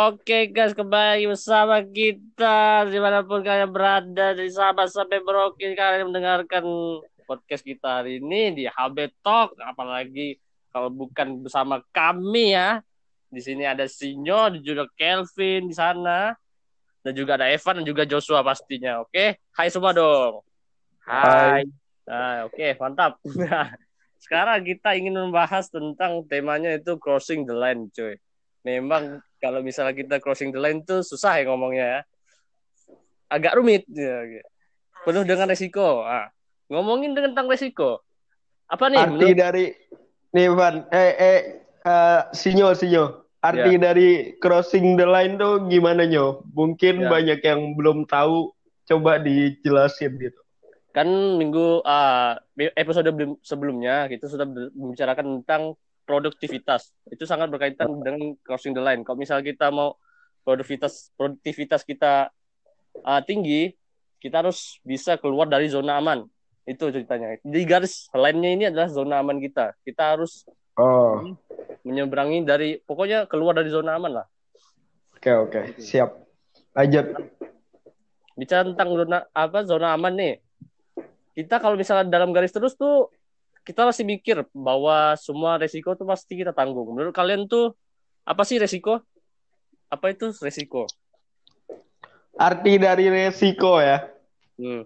Oke guys, kembali bersama kita di mana pun kalian berada dari Sabah sampai Merauke kalian mendengarkan podcast kita hari ini di HB Talk. Apalagi kalau bukan bersama kami ya. Di sini ada Sinyo, di juga Kelvin di sana, dan juga ada Evan dan juga Joshua pastinya. Oke, hai semua dong. Hai. Nah, oke, mantap. Nah, sekarang kita ingin membahas tentang temanya itu crossing the line, cuy. Memang kalau misalnya kita crossing the line tuh susah ya ngomongnya ya. Agak rumit ya. Penuh dengan resiko. Ah, ngomongin tentang resiko. Apa nih? Arti menurut- dari nih Van, eh eh eh, sinyo sinyo. Arti Ya. dari crossing the line tuh gimana nyo? Mungkin Ya. banyak yang belum tahu, coba dijelasin gitu. kan minggu ah, episode belum- sebelumnya kita sudah ber- membicarakan tentang produktivitas. Itu sangat berkaitan dengan crossing the line. Kalau misalnya kita mau produktivitas produktivitas kita ah, tinggi, kita harus bisa keluar dari zona aman. Itu ceritanya. Di garis lainnya ini adalah zona aman kita. Kita harus Oh, menyeberangi dari pokoknya keluar dari zona aman lah. oke oke, siap. Lanjut. Bicara tentang zona apa zona aman nih. Kita kalau misalnya dalam garis terus tuh kita masih mikir bahwa semua resiko tuh pasti kita tanggung. Menurut kalian tuh apa sih resiko? Apa itu resiko? Arti dari resiko ya. Hmm.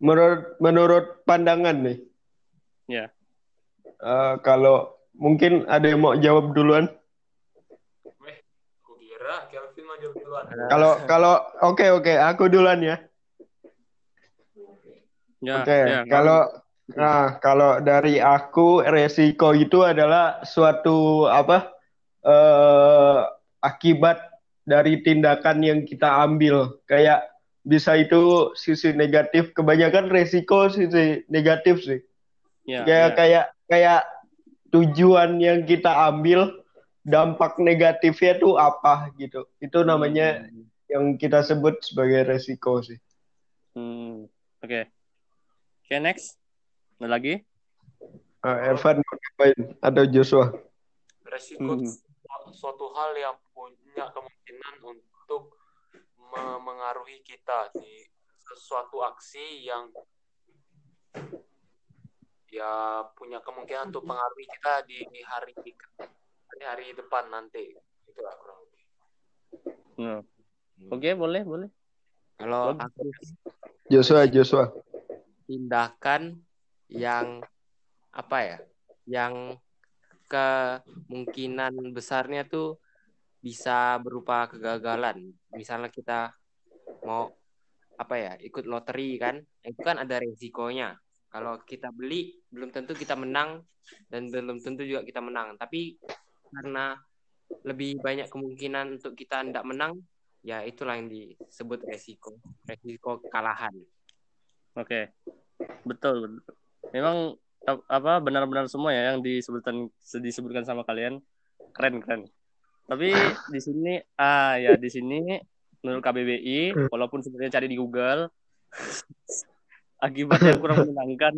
Menurut menurut pandangan nih. Ya. Eh, kalau mungkin ada yang mau jawab duluan. Aku kira Kelvin mau jawab duluan. Kalau kalau oke oke, aku duluan ya. Ya, Oke, ya. kalau nah kalau dari aku resiko itu adalah suatu apa eh akibat dari tindakan yang kita ambil. Kayak bisa itu sisi negatif, kebanyakan resiko sisi negatif sih. ya, Kayak ya. kayak kayak tujuan yang kita ambil dampak negatifnya tuh apa gitu. Itu namanya yang kita sebut sebagai resiko sih. Hmm. Oke. Oke, next. Ada lagi? Eh, Evan mau ngapain? Atau Joshua? Resiko Hmm. su- suatu hal yang punya kemungkinan untuk me- mengaruhi kita di sesuatu aksi yang ya punya kemungkinan untuk mengaruhi kita di hari hari, hari depan nanti. Itulah kurang lebih. Hmm. Oke, boleh, boleh. Kalau aku Joshua, Joshua. tindakan yang apa ya, yang kemungkinan besarnya tuh bisa berupa kegagalan. Misalnya kita mau apa ya, ikut lotre kan, itu kan ada resikonya. Kalau kita beli belum tentu kita menang dan belum tentu juga kita menang. Tapi karena lebih banyak kemungkinan untuk kita tidak menang, ya itulah yang disebut resiko, resiko kekalahan. Oke. Betul, betul. Memang ap- apa benar-benar semua ya yang disebutkan disebutkan sama kalian keren keren. Tapi di sini ah ya di sini menurut KBBI walaupun sebenarnya cari di Google akibat yang kurang menyenangkan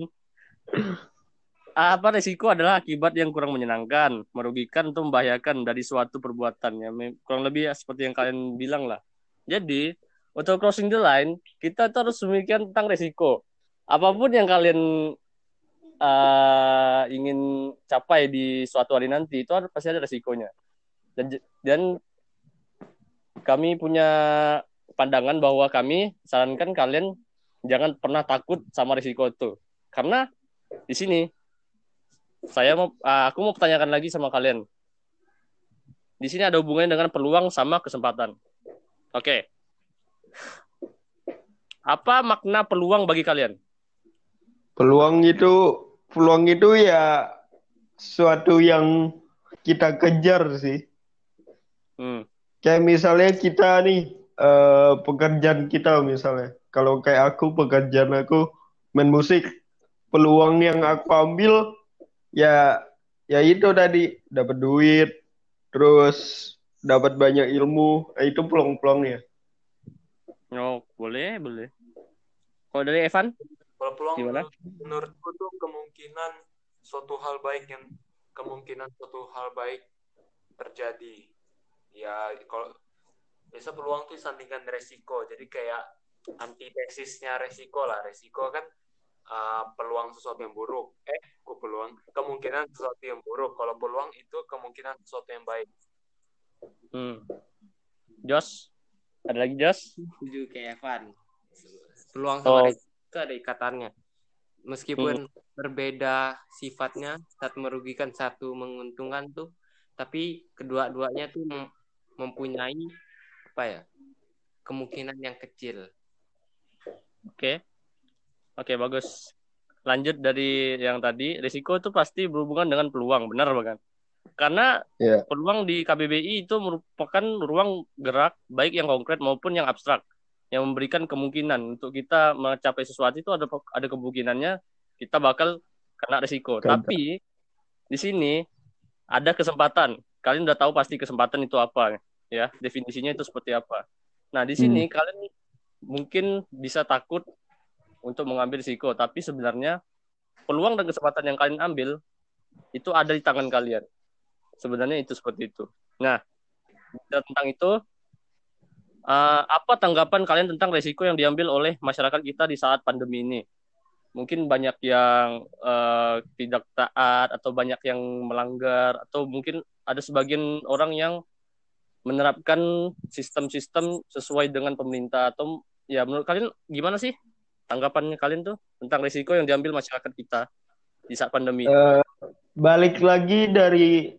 apa resiko adalah akibat yang kurang menyenangkan, merugikan atau membahayakan dari suatu perbuatan ya. Kurang lebih ya seperti yang kalian bilang lah. Jadi, untuk crossing the line, kita tuh harus memikirkan tentang resiko. Apa pun yang kalian eh, ingin capai di suatu hari nanti, itu harus pasti ada resikonya. Dan, dan kami punya pandangan bahwa kami sarankan kalian jangan pernah takut sama risiko itu. Karena di sini saya mau ah, aku mau pertanyakan lagi sama kalian. Di sini ada hubungannya dengan peluang sama kesempatan. Oke. Apa makna peluang bagi kalian? Peluang itu peluang itu ya suatu yang kita kejar sih. Hmm. Kayak misalnya kita nih eh, pekerjaan kita misalnya. Kalau kayak aku pekerjaan aku main musik, peluang yang aku ambil ya ya itu tadi dapat duit, terus dapat banyak ilmu, Nah, itu peluang-peluangnya. Oh, boleh, boleh. Kalau dari Evan? Kalau peluang Gimana? menurut- menurutku tuh kemungkinan suatu hal baik yang kemungkinan suatu hal baik terjadi. Ya kalau biasa peluang tuh disandingkan resiko jadi kayak antitesisnya resiko lah resiko kan uh, peluang sesuatu yang buruk eh kok peluang kemungkinan sesuatu yang buruk kalau peluang itu kemungkinan sesuatu yang baik Hmm. Jos, ada lagi Jos? setuju kayak Evan peluang Oh. sama resiko itu ada ikatannya meskipun berbeda sifatnya satu merugikan satu menguntungkan tuh tapi kedua-duanya tuh mem- mempunyai apa ya kemungkinan yang kecil Oke. Oke, bagus. Lanjut dari yang tadi, risiko itu pasti berhubungan dengan peluang, benar bukan? Karena Iya. peluang di KBBI itu merupakan ruang gerak baik yang konkret maupun yang abstrak yang memberikan kemungkinan untuk kita mencapai sesuatu itu ada ada kemungkinannya kita bakal kena risiko. Tapi di sini ada kesempatan. Kalian udah tahu pasti kesempatan itu apa ya, definisinya itu seperti apa. Nah, di sini kalian mungkin bisa takut untuk mengambil risiko, tapi sebenarnya peluang dan kesempatan yang kalian ambil itu ada di tangan kalian. Sebenarnya itu seperti itu. Nah, tentang itu, eh, apa tanggapan kalian tentang risiko yang diambil oleh masyarakat kita di saat pandemi ini? Mungkin banyak yang eh, tidak taat atau banyak yang melanggar atau mungkin ada sebagian orang yang menerapkan sistem-sistem sesuai dengan pemerintah atau ya menurut kalian gimana sih tanggapannya kalian tuh tentang risiko yang diambil masyarakat kita di saat pandemi? Eh, balik lagi dari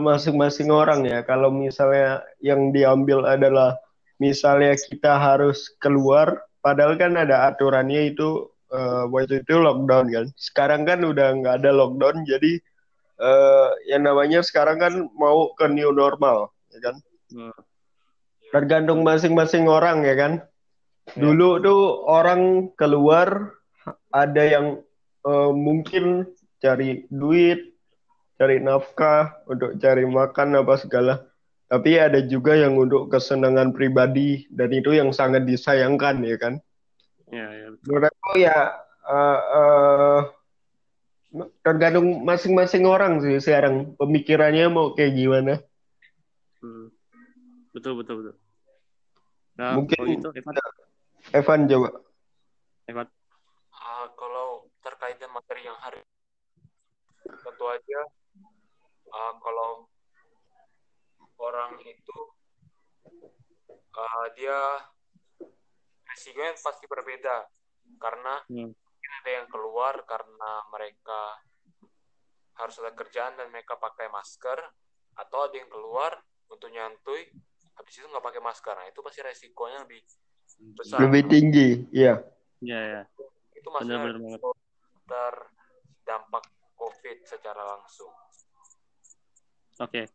masing-masing orang ya. Kalau misalnya yang diambil adalah misalnya kita harus keluar, padahal kan ada aturannya itu eh, waktu itu lockdown kan. Sekarang kan udah nggak ada lockdown, jadi eh, yang namanya sekarang kan mau ke new normal, ya kan? Hmm. Tergantung masing-masing orang ya kan. Ya. Dulu tuh orang keluar ada yang eh, mungkin cari duit, cari nafkah, untuk cari makan apa segala. Tapi ada juga yang untuk kesenangan pribadi dan itu yang sangat disayangkan ya kan. Ya, ya. Menurut aku ya eh, eh, tergantung masing-masing orang sih sekarang pemikirannya mau kayak gimana. Hmm. Betul, betul, betul. Nah, Mungkin- kalau gitu, Evan, Evan coba. Evan. Ah, kalau terkait dengan materi yang hari tentu aja ah, kalau orang itu ah, dia resikonya pasti berbeda karena Hmm. mungkin ada yang keluar karena mereka harus ada kerjaan dan mereka pakai masker atau ada yang keluar untuk nyantui habis itu nggak pakai masker nah itu pasti resikonya lebih besar Lebih tinggi, iya. Ya, ya. itu maksudnya terdampak COVID secara langsung. Oke.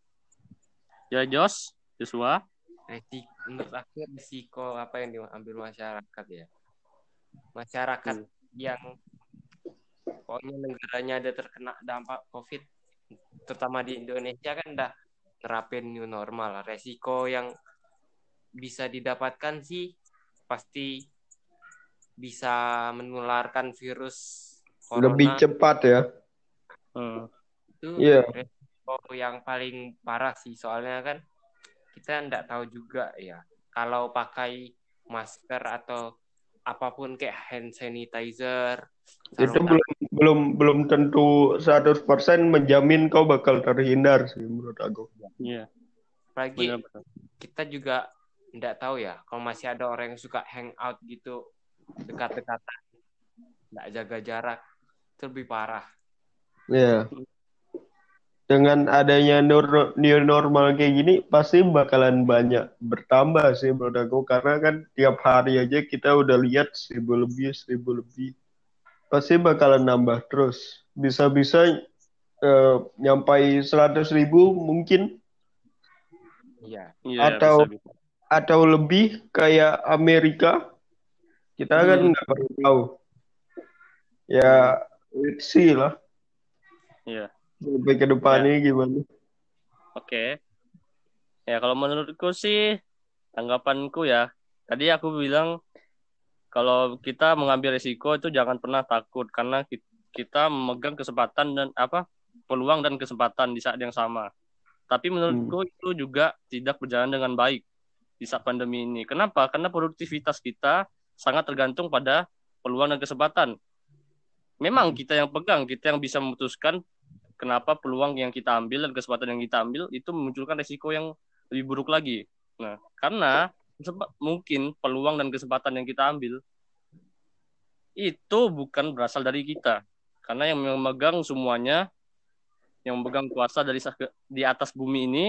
Ya, Jos, Joshua. resiko menurut aku risiko apa yang diambil masyarakat ya masyarakat Hmm. yang pokoknya negaranya ada terkena dampak covid terutama di Indonesia kan udah nerapin new normal resiko yang bisa didapatkan sih pasti bisa menularkan virus corona Lebih cepat ya. Hmm. itu Iya. Resiko yang paling parah sih soalnya kan kita nggak tahu juga ya kalau pakai masker atau apa pun kayak hand sanitizer Itu belum belum belum tentu 100% menjamin kau bakal terhindar sih menurut aku. Iya, tangan. apalagi kita juga nggak tahu ya kalau masih ada orang yang suka hangout gitu dekat-dekatan nggak jaga jarak itu lebih parah Iya. Dengan adanya nur- new normal kayak gini pasti bakalan banyak bertambah sih menurut aku. Karena kan tiap hari aja kita udah lihat seribu lebih seribu lebih. Pasti bakalan nambah terus. Bisa-bisa eh, nyampai seratus ribu mungkin. Iya. Iya, Atau- bisa, bisa. atau lebih kayak Amerika kita kan Hmm. nggak pernah tahu. Ya let's see lah. Iya. Sampai ke depannya gimana Oke. Ya kalau menurutku sih tanggapanku ya. Tadi aku bilang kalau kita mengambil risiko itu jangan pernah takut karena ki- kita memegang kesempatan dan apa peluang dan kesempatan di saat yang sama. Tapi menurutku itu juga tidak berjalan dengan baik. di saat pandemi ini. Kenapa? Karena produktivitas kita sangat tergantung pada peluang dan kesempatan. Memang kita yang pegang, kita yang bisa memutuskan kenapa peluang yang kita ambil dan kesempatan yang kita ambil itu memunculkan resiko yang lebih buruk lagi. Nah, karena mungkin peluang dan kesempatan yang kita ambil itu bukan berasal dari kita. Karena yang memegang semuanya, yang memegang kuasa dari di atas bumi ini,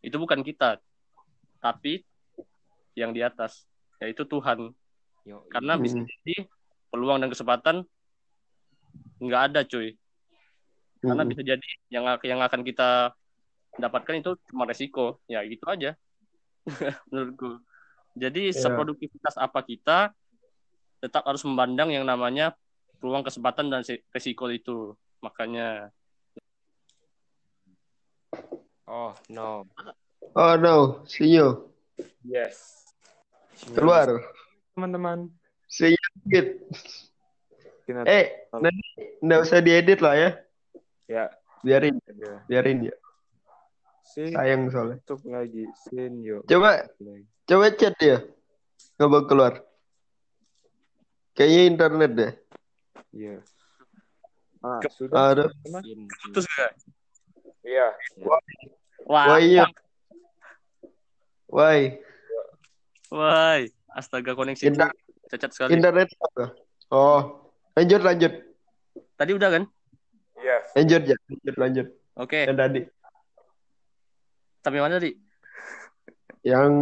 itu bukan kita. Tapi yang di atas, yaitu Tuhan. Karena bisa jadi peluang dan kesempatan nggak ada cuy karena bisa jadi yang yang akan kita dapatkan itu cuma resiko. Ya gitu aja. Menurutku. Jadi yeah. seproduktivitas apa kita tetap harus memandang yang namanya peluang kesempatan dan resiko itu. Makanya. Oh no. Oh no. See you. Yes. Keluar. Teman-teman. See you. Eh nanti nggak usah diedit lah ya Ya. Biarin. Ya. Biarin ya. Sin. Sayang soalnya. Tutup lagi. Sin yuk. Coba coba chat dia. Coba keluar. Kayaknya internet deh. Iya. Ah, sudah. Ada. Putus enggak? Iya. Wah. Wah, iya. Wah. Wah. Astaga koneksi Inter cacat sekali. Internet apa? Oh, lanjut lanjut. Tadi udah kan? Lanjut ya, lanjut lanjut. Oke. Okay. Yang tadi. Tapi mana tadi? Yang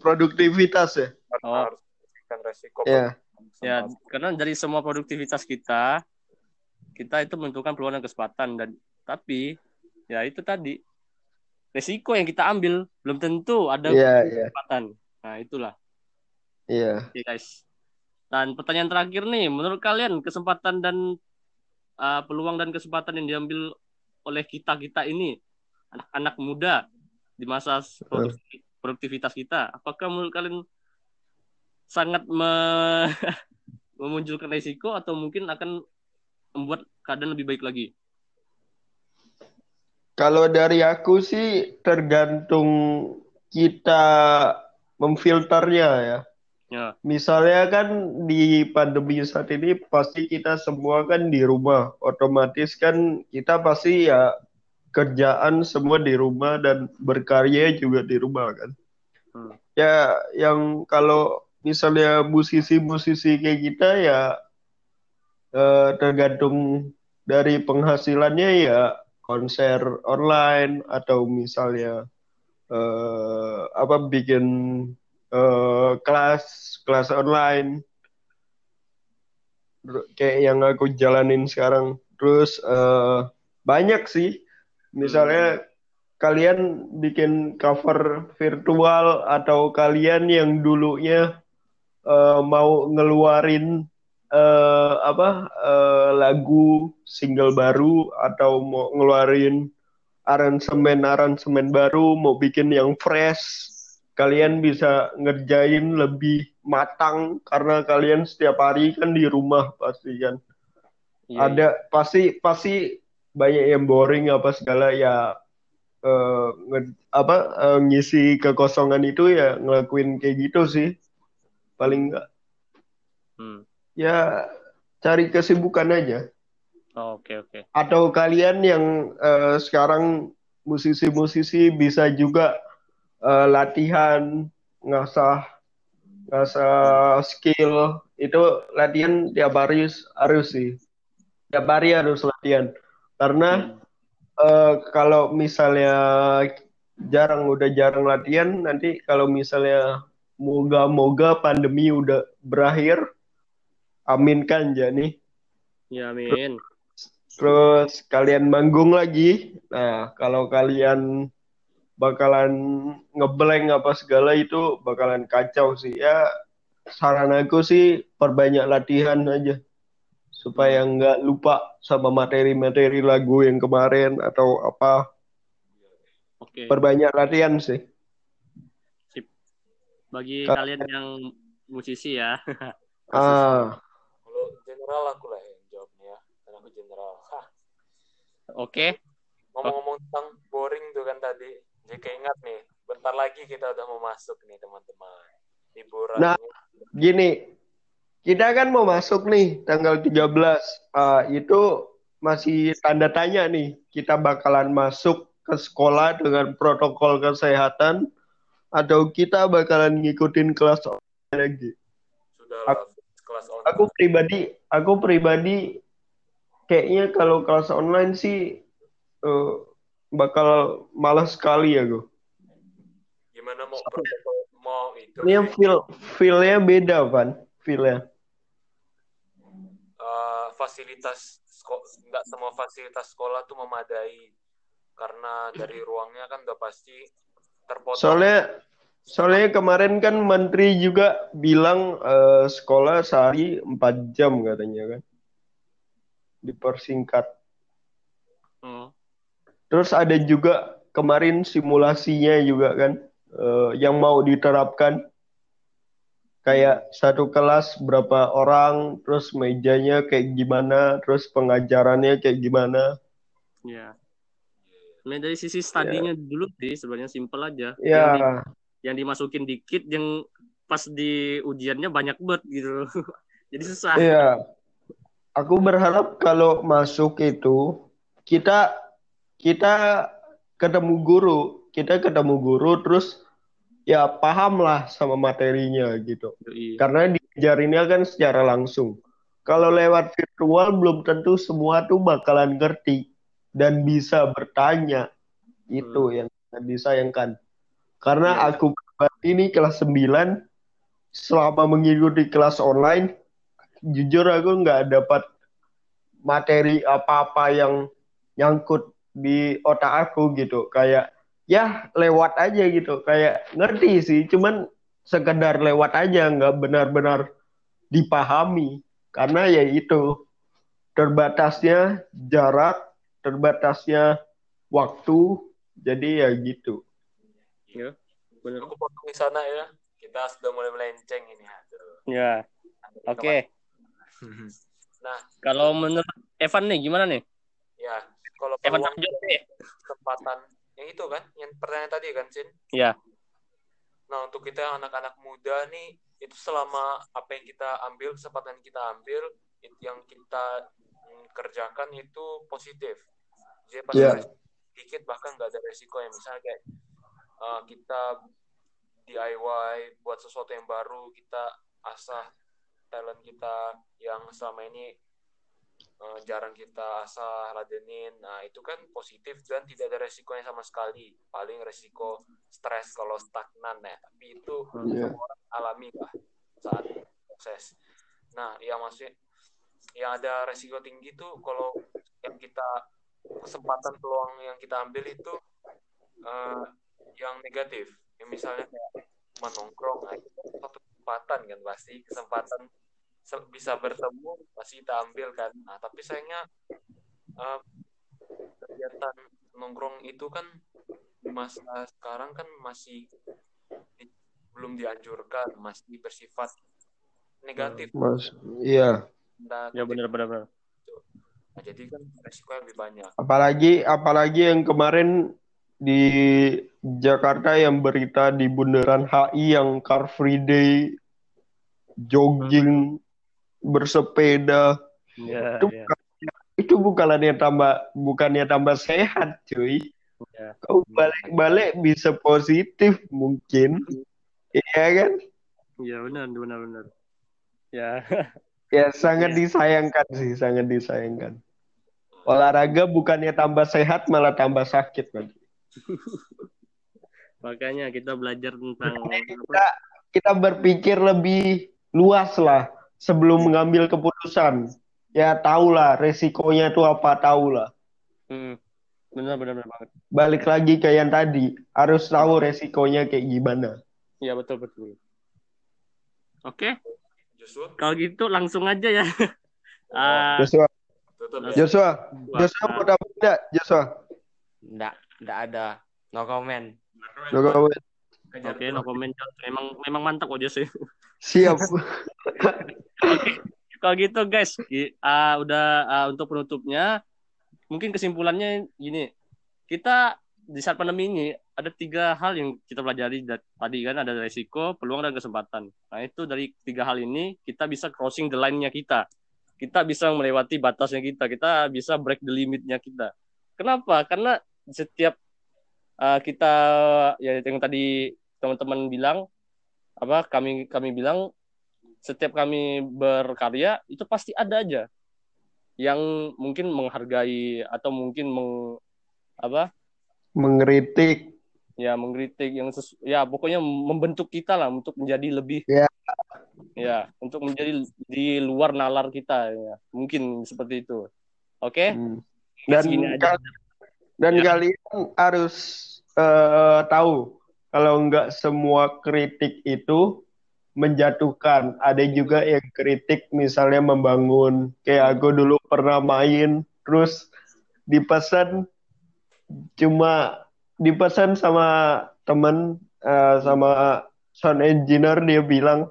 produktivitas ya. Oh. Harus resiko. Ya. Ya, karena dari semua produktivitas kita, kita itu menentukan peluang dan kesempatan dan tapi ya itu tadi resiko yang kita ambil belum tentu ada yeah, iya. kesempatan. Yeah. Nah, itulah. Iya. Yeah. Oke, okay, guys. Dan pertanyaan terakhir nih, menurut kalian kesempatan dan uh, peluang dan kesempatan yang diambil oleh kita kita ini anak-anak muda di masa produktivitas kita. Apakah menurut kalian sangat me memunculkan risiko atau mungkin akan membuat keadaan lebih baik lagi? Kalau dari aku sih tergantung kita memfilternya ya Ya. Misalnya kan di pandemi saat ini pasti kita semua kan di rumah, otomatis kan kita pasti ya kerjaan semua di rumah dan berkarya juga di rumah kan. Hmm. Ya yang kalau misalnya musisi-musisi kayak kita ya eh, tergantung dari penghasilannya ya konser online atau misalnya eh, apa bikin uh, kelas kelas online. Kayak yang aku jalanin sekarang. Terus uh, banyak sih. Misalnya hmm. kalian bikin cover virtual atau kalian yang dulunya uh, mau ngeluarin uh, apa uh, lagu single baru atau mau ngeluarin aransemen aransemen baru mau bikin yang fresh kalian bisa ngerjain lebih matang karena kalian setiap hari kan di rumah pasti kan. Iya, Ada iya. pasti pasti banyak yang boring apa segala ya uh, nge, apa uh, ngisi kekosongan itu ya ngelakuin kayak gitu sih. Paling enggak. Hmm. Ya cari kesibukan aja. Oh, oke okay, oke. Okay. Atau kalian yang uh, sekarang musisi-musisi bisa juga uh, latihan ngasah ngasah skill itu latihan tiap hari harus sih. Tiap hari harus latihan. Karena uh, kalau misalnya jarang udah jarang latihan nanti kalau misalnya moga-moga pandemi udah berakhir amin kan jadi ya amin. Terus kalian manggung lagi. Nah kalau kalian bakalan ngeblank apa segala itu bakalan kacau sih. Ya saran aku sih perbanyak latihan aja. Supaya nggak lupa sama materi-materi lagu yang kemarin atau apa. Oke. perbanyak latihan sih. Sip. bagi Ka kalian yang musisi ya. Ah. Kalau general aku lah yang jawabnya. Ya karena aku general. Oke. Ngomong-ngomong tentang boring tuh kan tadi jadi keingat nih bentar lagi kita udah mau masuk nih teman-teman. Liburan. Nah. Gini, kita kan mau masuk nih tanggal 13. Ah, itu masih tanda tanya nih. Kita bakalan masuk ke sekolah dengan protokol kesehatan atau kita bakalan ngikutin kelas online lagi. Sudah lah, kelas online. Aku pribadi, aku pribadi kayaknya kalau kelas online sih eh, bakal malas sekali ya gue. Gimana mau mau itu? Ini feel feelnya beda kan, feelnya. eh, fasilitas sekolah nggak semua fasilitas sekolah tuh memadai karena dari ruangnya kan udah pasti terpotong. Soalnya soalnya kemarin kan menteri juga bilang eh, sekolah sehari 4 jam katanya kan. Dipersingkat. Hmm. Terus ada juga kemarin simulasinya juga kan eh, yang mau diterapkan kayak satu kelas berapa orang, terus mejanya kayak gimana, terus pengajarannya kayak gimana. Ya. Nah, dari sisi studinya dulu sih sebenarnya simpel aja. Yang, di- Ya, yang dimasukin dikit, yang pas di ujiannya banyak banget gitu. Jadi susah. iya. Aku berharap kalau masuk itu kita kita ketemu guru, kita ketemu guru terus ya paham lah sama materinya gitu. Yoi. Karena diajarinnya kan secara langsung. Kalau lewat virtual belum tentu semua tuh bakalan ngerti dan bisa bertanya. Itu yang sangat disayangkan. Karena Iya. aku ini kelas 9 selama mengikuti kelas online jujur aku nggak dapat materi apa-apa yang nyangkut di otak aku gitu. Kayak ya lewat aja gitu. Kayak ngerti sih, cuman sekedar lewat aja nggak benar-benar dipahami karena ya itu terbatasnya jarak terbatasnya waktu jadi ya gitu Ya. Aku potong di sana ya. Kita sudah mulai melenceng ini. Aduh. Ya, oke. Nah, Kalau menurut Evan nih gimana nih? ya kalau Evan nih. kesempatan yang itu kan, yang pertanyaan tadi kan, Sin. Ya. Nah, untuk kita yang anak-anak muda nih, itu selama apa yang kita ambil, kesempatan yang kita ambil, yang kita kerjakan itu positif. Jadi pas Iya. dikit bahkan nggak ada resiko yang misalnya kayak uh, kita DIY buat sesuatu yang baru, kita asah talent kita yang selama ini uh, jarang kita asah ladenin. Nah, itu kan positif dan tidak ada resikonya sama sekali. Paling resiko stres kalau stagnan ya, tapi itu Iya. semua orang alami lah saat proses. Nah, yang maksudnya yang ada resiko tinggi tuh kalau yang kita kesempatan peluang yang kita ambil itu eh, yang negatif. Yang misalnya kayak menongkrong, nah, itu kan satu kesempatan kan pasti kesempatan se- bisa bertemu pasti kita ambil kan. Nah, tapi sayangnya eh, kegiatan nongkrong itu kan di masa sekarang kan masih di- belum dianjurkan, masih bersifat negatif. mas iya Nah, Ya benar benar. Nah, jadi kan resiko lebih banyak. apalagi apalagi yang kemarin di Jakarta yang berita di bundaran HI yang Car Free Day jogging bersepeda Ya, itu ya. itu bukannya tambah bukannya tambah sehat cuy Ya. kau balik-balik bisa positif mungkin iya kan Ya benar benar benar. Ya. ya sangat disayangkan sih sangat disayangkan olahraga bukannya tambah sehat malah tambah sakit nanti Makanya kita belajar tentang kita kita berpikir lebih luas lah sebelum mengambil keputusan ya tahulah resikonya tuh apa tahulah Hmm. Benar benar benar banget. balik lagi ke yang tadi harus tahu resikonya kayak gimana Ya betul betul. Oke, Joshua, kalau gitu langsung aja ya. Ah, Joshua ya. Joshua Wah, Joshua mau dapat enggak Joshua Nggak, nggak ada. No comment. Joshua Kejar Oke, no comment. Memang memang mantap kok Jos. siap Kalau gitu guys, ah, udah ah, untuk penutupnya, mungkin kesimpulannya gini, kita di saat pandemi ini ada tiga hal yang kita pelajari tadi kan ada resiko, peluang dan kesempatan. Nah itu dari tiga hal ini kita bisa crossing the line-nya kita. Kita bisa melewati batasnya kita. Kita bisa break the limit-nya kita. Kenapa? Karena setiap uh, kita ya yang tadi teman-teman bilang apa kami kami bilang setiap kami berkarya itu pasti ada aja yang mungkin menghargai atau mungkin meng apa Mengkritik. ya mengkritik yang sesu- ya pokoknya membentuk kita lah untuk menjadi lebih Ya. ya untuk menjadi di luar nalar kita ya mungkin seperti itu oke Hmm. Dan kal- dan Ya. kalian harus eh, tahu kalau nggak semua kritik itu menjatuhkan. Ada juga yang kritik misalnya membangun. Kayak aku dulu pernah main terus dipesan cuma dipesan sama temen eh, sama sound engineer dia bilang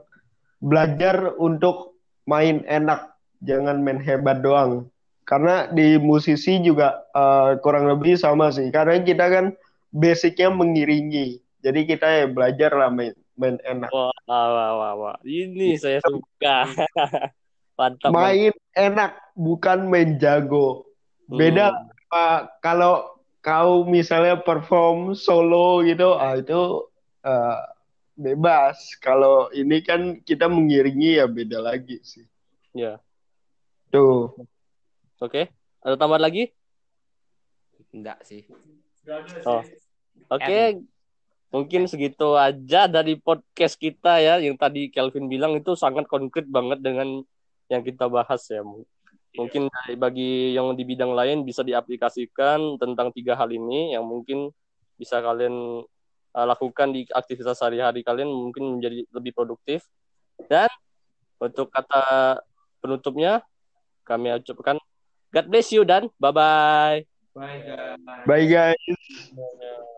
belajar untuk main enak jangan main hebat doang karena di musisi juga eh, kurang lebih sama sih karena kita kan basicnya mengiringi jadi kita ya belajar lah main main enak. Wah wah wah, wah. ini saya suka. Mantap main enak bukan main jago. Hmm. beda sama kalau kau misalnya perform solo gitu ah itu eh, bebas. Kalau ini kan kita mengiringi ya beda lagi sih. Ya. Tuh. Oke ada tambahan lagi? Enggak sih. Oh. Oke, mungkin segitu aja dari podcast kita ya. Yang tadi Kelvin bilang itu sangat konkret banget dengan yang kita bahas ya. Mungkin dari bagi yang di bidang lain bisa diaplikasikan tentang tiga hal ini yang mungkin bisa kalian uh, lakukan di aktivitas sehari-hari kalian mungkin menjadi lebih produktif. Dan untuk kata penutupnya kami ucapkan God bless you dan bye-bye. Bye guys. bye guys